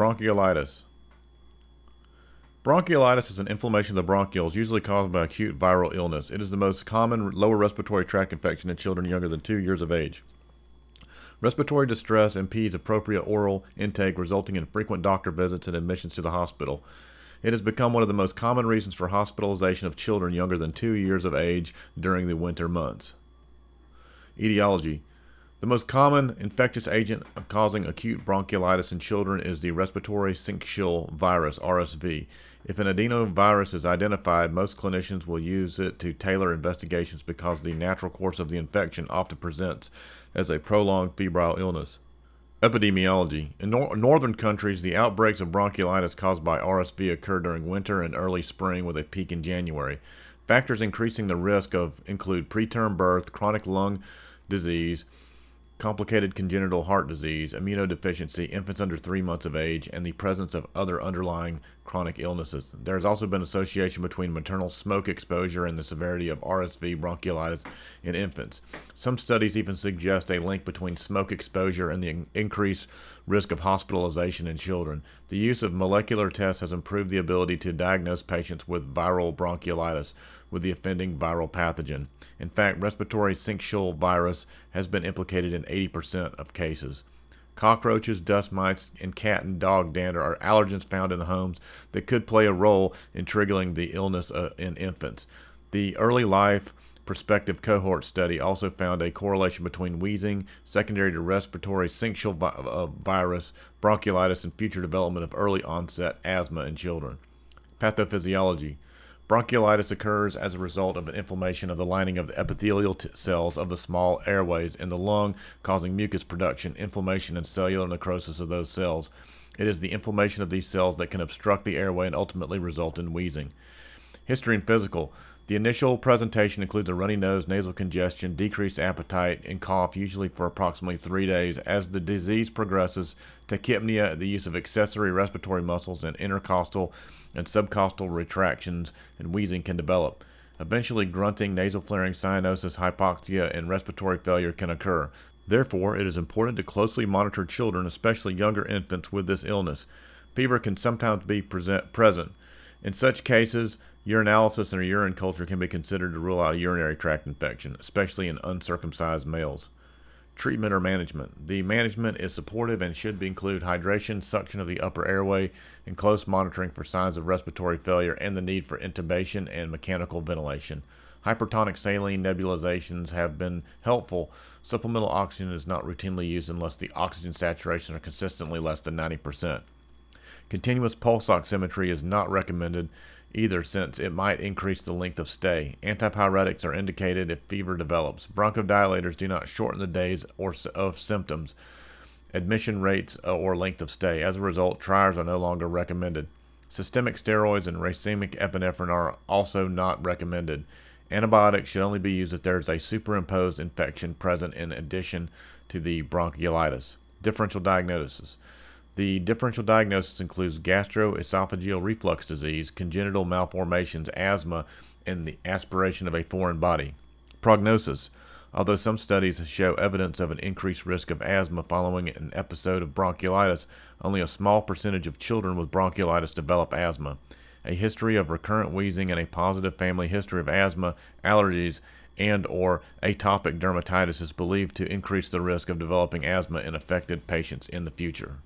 Bronchiolitis. Bronchiolitis is an inflammation of the bronchioles, usually caused by acute viral illness. It is the most common lower respiratory tract infection in children younger than two years of age. Respiratory distress impedes appropriate oral intake, resulting in frequent doctor visits and admissions to the hospital. It has become one of the most common reasons for hospitalization of children younger than two years of age during the winter months. Etiology the most common infectious agent causing acute bronchiolitis in children is the respiratory syncytial virus, RSV. If an adenovirus is identified, most clinicians will use it to tailor investigations because the natural course of the infection often presents as a prolonged febrile illness. Epidemiology. In nor- northern countries, the outbreaks of bronchiolitis caused by RSV occur during winter and early spring with a peak in January. Factors increasing the risk of include preterm birth, chronic lung disease, complicated congenital heart disease, immunodeficiency, infants under three months of age, and the presence of other underlying chronic illnesses. There has also been association between maternal smoke exposure and the severity of RSV bronchiolitis in infants. Some studies even suggest a link between smoke exposure and the increased risk of hospitalization in children. The use of molecular tests has improved the ability to diagnose patients with viral bronchiolitis with the offending viral pathogen. In fact, respiratory syncytial virus has been implicated in 80% of cases. Cockroaches, dust mites, and cat and dog dander are allergens found in the homes that could play a role in triggering the illness uh, in infants. The early life prospective cohort study also found a correlation between wheezing, secondary to respiratory syncytial uh, virus, bronchiolitis, and future development of early onset asthma in children. Pathophysiology. Bronchiolitis occurs as a result of an inflammation of the lining of the epithelial t- cells of the small airways in the lung, causing mucus production, inflammation, and cellular necrosis of those cells. It is the inflammation of these cells that can obstruct the airway and ultimately result in wheezing. History and physical. The initial presentation includes a runny nose, nasal congestion, decreased appetite, and cough, usually for approximately three days. As the disease progresses, tachypnea, the use of accessory respiratory muscles, and intercostal and subcostal retractions and wheezing can develop. Eventually, grunting, nasal flaring, cyanosis, hypoxia, and respiratory failure can occur. Therefore, it is important to closely monitor children, especially younger infants, with this illness. Fever can sometimes be present, present. In such cases, urinalysis and urine culture can be considered to rule out a urinary tract infection, especially in uncircumcised males. Treatment or management. The management is supportive and should include hydration, suction of the upper airway, and close monitoring for signs of respiratory failure and the need for intubation and mechanical ventilation. Hypertonic saline nebulizations have been helpful. Supplemental oxygen is not routinely used unless the oxygen saturation are consistently less than 90%. Continuous pulse oximetry is not recommended either since it might increase the length of stay. Antipyretics are indicated if fever develops. Bronchodilators do not shorten the days or of symptoms, admission rates, uh, or length of stay. As a result, triers are no longer recommended. Systemic steroids and racemic epinephrine are also not recommended. Antibiotics should only be used if there is a superimposed infection present in addition to the bronchiolitis. Differential diagnosis. The differential diagnosis includes gastroesophageal reflux disease, congenital malformations, asthma, and the aspiration of a foreign body. Prognosis. Although some studies show evidence of an increased risk of asthma following an episode of bronchiolitis, only a small percentage of children with bronchiolitis develop asthma. A history of recurrent wheezing and a positive family history of asthma, allergies, and or atopic dermatitis is believed to increase the risk of developing asthma in affected patients in the future.